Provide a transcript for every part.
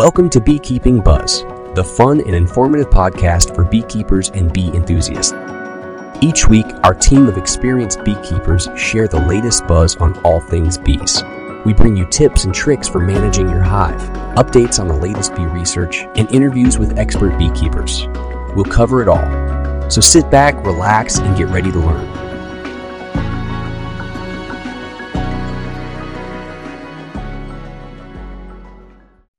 Welcome to Beekeeping Buzz, the fun and informative podcast for beekeepers and bee enthusiasts. Each week, our team of experienced beekeepers share the latest buzz on all things bees. We bring you tips and tricks for managing your hive, updates on the latest bee research, and interviews with expert beekeepers. We'll cover it all. So sit back, relax, and get ready to learn.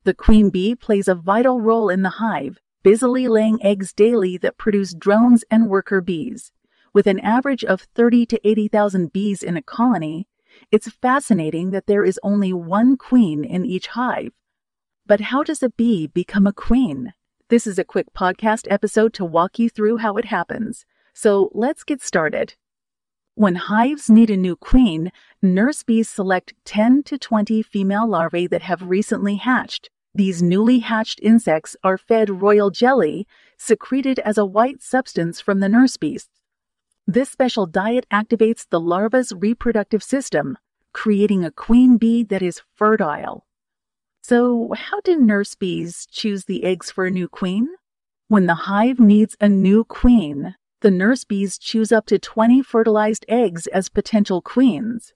The queen bee plays a vital role in the hive, busily laying eggs daily that produce drones and worker bees. With an average of 30 to 80,000 bees in a colony, it's fascinating that there is only one queen in each hive. But how does a bee become a queen? This is a quick podcast episode to walk you through how it happens. So let's get started. When hives need a new queen, nurse bees select 10 to 20 female larvae that have recently hatched. These newly hatched insects are fed royal jelly, secreted as a white substance from the nurse bees. This special diet activates the larva's reproductive system, creating a queen bee that is fertile. So, how do nurse bees choose the eggs for a new queen? When the hive needs a new queen, the nurse bees choose up to 20 fertilized eggs as potential queens.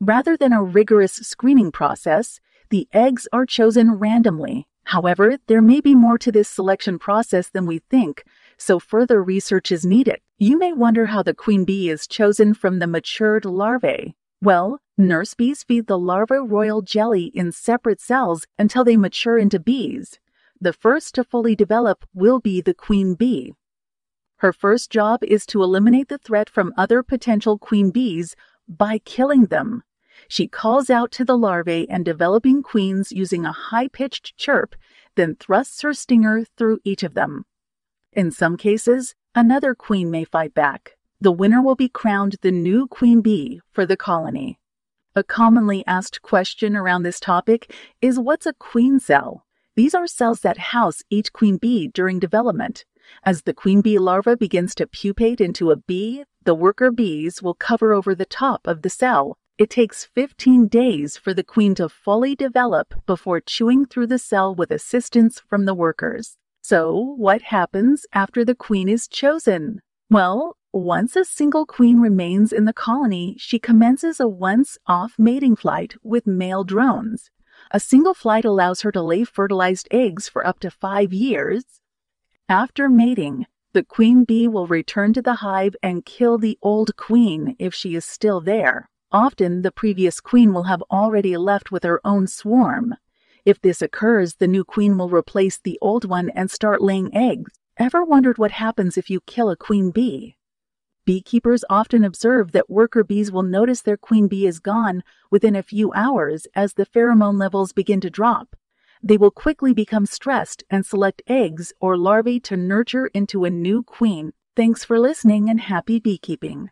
Rather than a rigorous screening process, the eggs are chosen randomly. However, there may be more to this selection process than we think, so further research is needed. You may wonder how the queen bee is chosen from the matured larvae. Well, nurse bees feed the larva royal jelly in separate cells until they mature into bees. The first to fully develop will be the queen bee. Her first job is to eliminate the threat from other potential queen bees by killing them. She calls out to the larvae and developing queens using a high pitched chirp, then thrusts her stinger through each of them. In some cases, another queen may fight back. The winner will be crowned the new queen bee for the colony. A commonly asked question around this topic is what's a queen cell? These are cells that house each queen bee during development. As the queen bee larva begins to pupate into a bee, the worker bees will cover over the top of the cell, it takes 15 days for the queen to fully develop before chewing through the cell with assistance from the workers. So, what happens after the queen is chosen? Well, once a single queen remains in the colony, she commences a once off mating flight with male drones. A single flight allows her to lay fertilized eggs for up to five years. After mating, the queen bee will return to the hive and kill the old queen if she is still there. Often the previous queen will have already left with her own swarm. If this occurs, the new queen will replace the old one and start laying eggs. Ever wondered what happens if you kill a queen bee? Beekeepers often observe that worker bees will notice their queen bee is gone within a few hours as the pheromone levels begin to drop. They will quickly become stressed and select eggs or larvae to nurture into a new queen. Thanks for listening and happy beekeeping.